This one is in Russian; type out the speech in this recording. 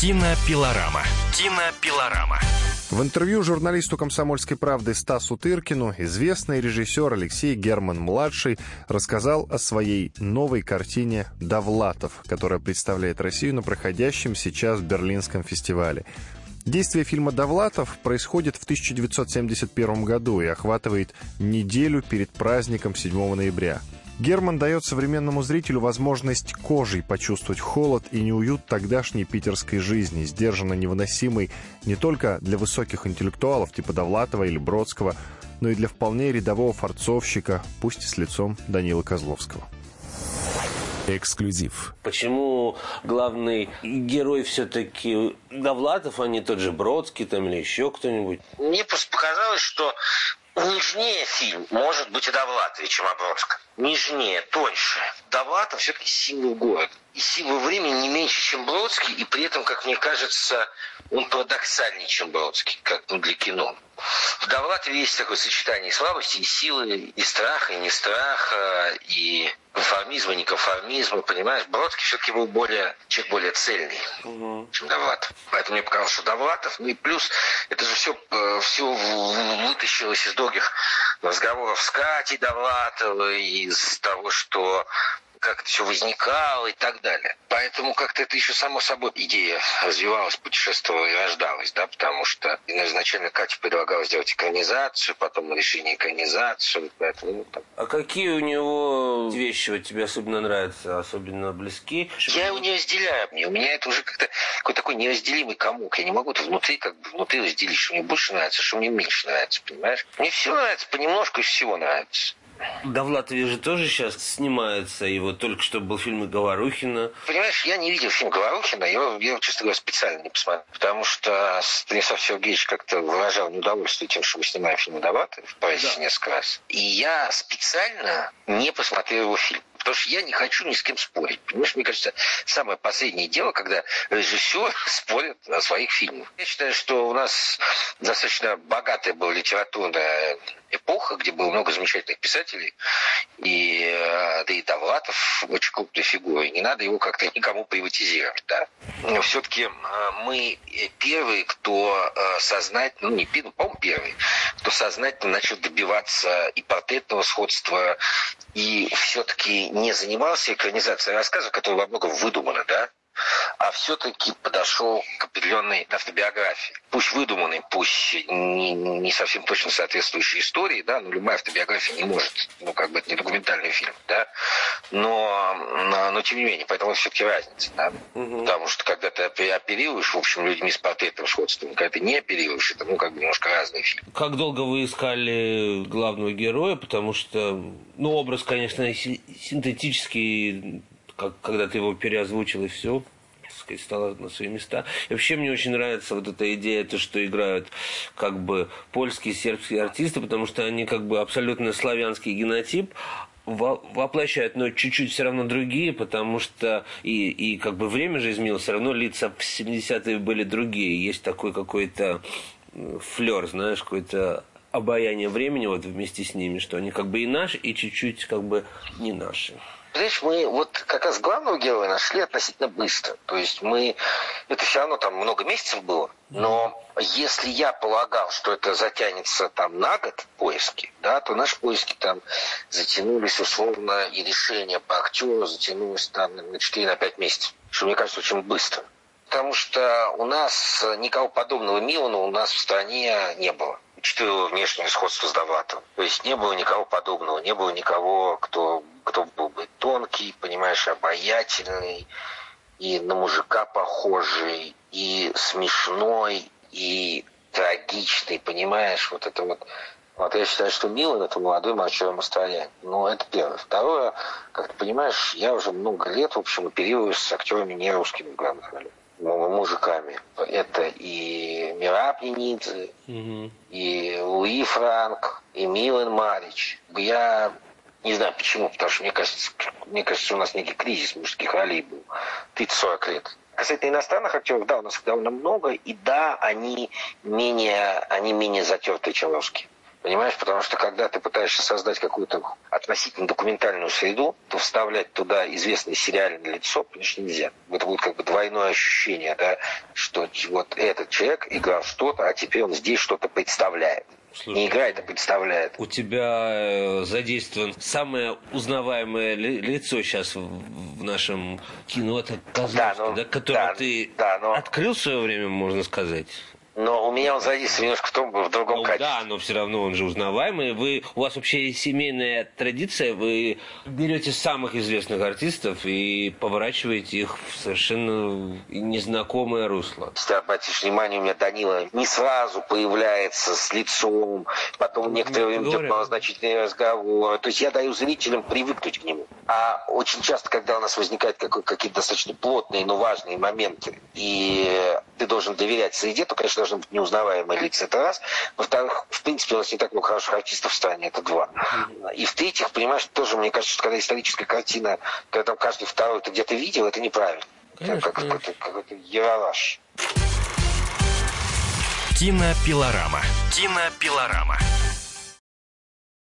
Кинопилорама. Кинопилорама. В интервью журналисту «Комсомольской правды» Стасу Тыркину известный режиссер Алексей Герман-младший рассказал о своей новой картине «Довлатов», которая представляет Россию на проходящем сейчас Берлинском фестивале. Действие фильма «Довлатов» происходит в 1971 году и охватывает неделю перед праздником 7 ноября – Герман дает современному зрителю возможность кожей почувствовать холод и неуют тогдашней питерской жизни, сдержанно невыносимой не только для высоких интеллектуалов типа Довлатова или Бродского, но и для вполне рядового форцовщика, пусть и с лицом Данила Козловского. Эксклюзив. Почему главный герой все-таки Довлатов, а не тот же Бродский там или еще кто-нибудь? Мне просто показалось, что нежнее фильм может быть и Довлатове, чем о Бродском. Нежнее, тоньше. Довлатов все-таки символ города. И символ времени не меньше, чем Бродский, и при этом, как мне кажется, он парадоксальнее, чем Бродский, как ну, для кино. В Довлатове есть такое сочетание и слабости, и силы, и страха, и не страха, и конформизма, не конформизма, понимаешь? Бродский все-таки был более, человек более цельный, угу. чем Довлатов. Поэтому мне показалось, что Довлатов, ну и плюс, это же все, э, все вытащилось из долгих разговоров с Катей Довлатовой, из того, что как это все возникало и так далее. Поэтому как-то это еще само собой идея развивалась, путешествовала и рождалась, да, потому что изначально Катя предлагала сделать экранизацию, потом решение экранизацию, поэтому... Ну, там. А какие у него вещи вот тебе особенно нравятся, особенно близки? Я его не разделяю, мне, у меня это уже как-то какой-то такой неразделимый комок, я не могу это внутри, как бы внутри разделить, что мне больше нравится, что мне меньше нравится, понимаешь? Мне все нравится, понемножку из всего нравится. Довлатове же тоже сейчас снимается, вот только что был фильм Говорухина. Понимаешь, я не видел фильм Говорухина, я, я честно говоря, специально не посмотрел, потому что Станислав Сергеевич как-то выражал неудовольствие тем, что мы снимаем фильм Довлатов в прессе да. несколько раз. И я специально не посмотрел его фильм. Потому что я не хочу ни с кем спорить. Понимаешь, мне кажется, самое последнее дело, когда режиссер спорит о своих фильмах. Я считаю, что у нас достаточно богатая была литературная эпоха, где было много замечательных писателей, и, э, да и Довлатов очень крупная фигура, не надо его как-то никому приватизировать. Да? Но все-таки э, мы первые, кто э, сознательно, ну не первый, по-моему, первый, кто сознательно начал добиваться и портретного сходства, и все-таки не занимался экранизацией рассказов, которые во многом выдуманы, да, а все-таки подошел к определенной автобиографии. Пусть выдуманной, пусть не, не совсем точно соответствующей истории, да, но любая автобиография не может, ну, как бы это не документальный фильм, да, но, но, но тем не менее, поэтому все-таки разница, да, угу. потому что когда ты оперируешь, в общем, людьми с портретным сходством, когда ты не оперируешь, это, ну, как бы немножко разные фильмы. Как долго вы искали главного героя, потому что, ну, образ, конечно, синтетический как, когда ты его переозвучил и все, сказать, стало на свои места. И вообще мне очень нравится вот эта идея, то, что играют как бы польские, сербские артисты, потому что они как бы абсолютно славянский генотип, воплощают, но чуть-чуть все равно другие, потому что и, и как бы время же изменилось, все равно лица в 70-е были другие. Есть такой какой-то флер, знаешь, какой-то обаяние времени вот вместе с ними, что они как бы и наши, и чуть-чуть как бы не наши. Понимаешь, мы вот как раз главного героя нашли относительно быстро. То есть мы... Это все равно там много месяцев было. Но если я полагал, что это затянется там на год поиски, да, то наши поиски там затянулись условно, и решение по актеру затянулось там на 4-5 месяцев. Что мне кажется очень быстро. Потому что у нас никого подобного Милана у нас в стране не было учитывая внешнее сходство с Довлатовым. То есть не было никого подобного, не было никого, кто, кто был бы тонкий, понимаешь, обаятельный, и на мужика похожий, и смешной, и трагичный, понимаешь, вот это вот. Вот я считаю, что Милан это молодой Марчелло Мастроян. Ну, это первое. Второе, как ты понимаешь, я уже много лет, в общем, оперирую с актерами не русскими в главных ролях мужиками. Это и Мира Пленидзе, угу. и Луи Франк, и Милан Марич. Я не знаю почему, потому что мне кажется, мне кажется, у нас некий кризис мужских ролей был. 30-40 лет. Касательно иностранных актеров, да, у нас их довольно много, и да, они менее, они менее затертые, чем русские. Понимаешь, потому что когда ты пытаешься создать какую-то относительно документальную среду, то вставлять туда известное сериальное лицо, конечно, нельзя. Это будет как бы двойное ощущение, да, что вот этот человек играл что-то, а теперь он здесь что-то представляет. Слушай, не играет, а представляет. У тебя э, задействован самое узнаваемое ли, лицо сейчас в, в нашем кино, это Козловский, да, ну, да, которое да, ты да, но... открыл в свое время, можно сказать. Но у меня он задействован немножко в, том, в другом ну, качестве. Да, но все равно он же узнаваемый. Вы, у вас вообще семейная традиция, вы берете самых известных артистов и поворачиваете их в совершенно незнакомое русло. Если обратишь внимание, у меня Данила не сразу появляется с лицом, потом некоторое время идет малозначительный разговор. То есть я даю зрителям привыкнуть к нему. А очень часто, когда у нас возникают какие-то достаточно плотные, но важные моменты, и ты должен доверять среде, то, конечно, должны быть неузнаваемые лица, это раз. Во-вторых, в принципе, у нас не так много хороших артистов в стране, это два. И в-третьих, понимаешь, тоже, мне кажется, что когда историческая картина, когда там каждый второй ты где-то видел, это неправильно. Конечно, это какой-то, какой-то яролаж. Кинопилорама. Кинопилорама.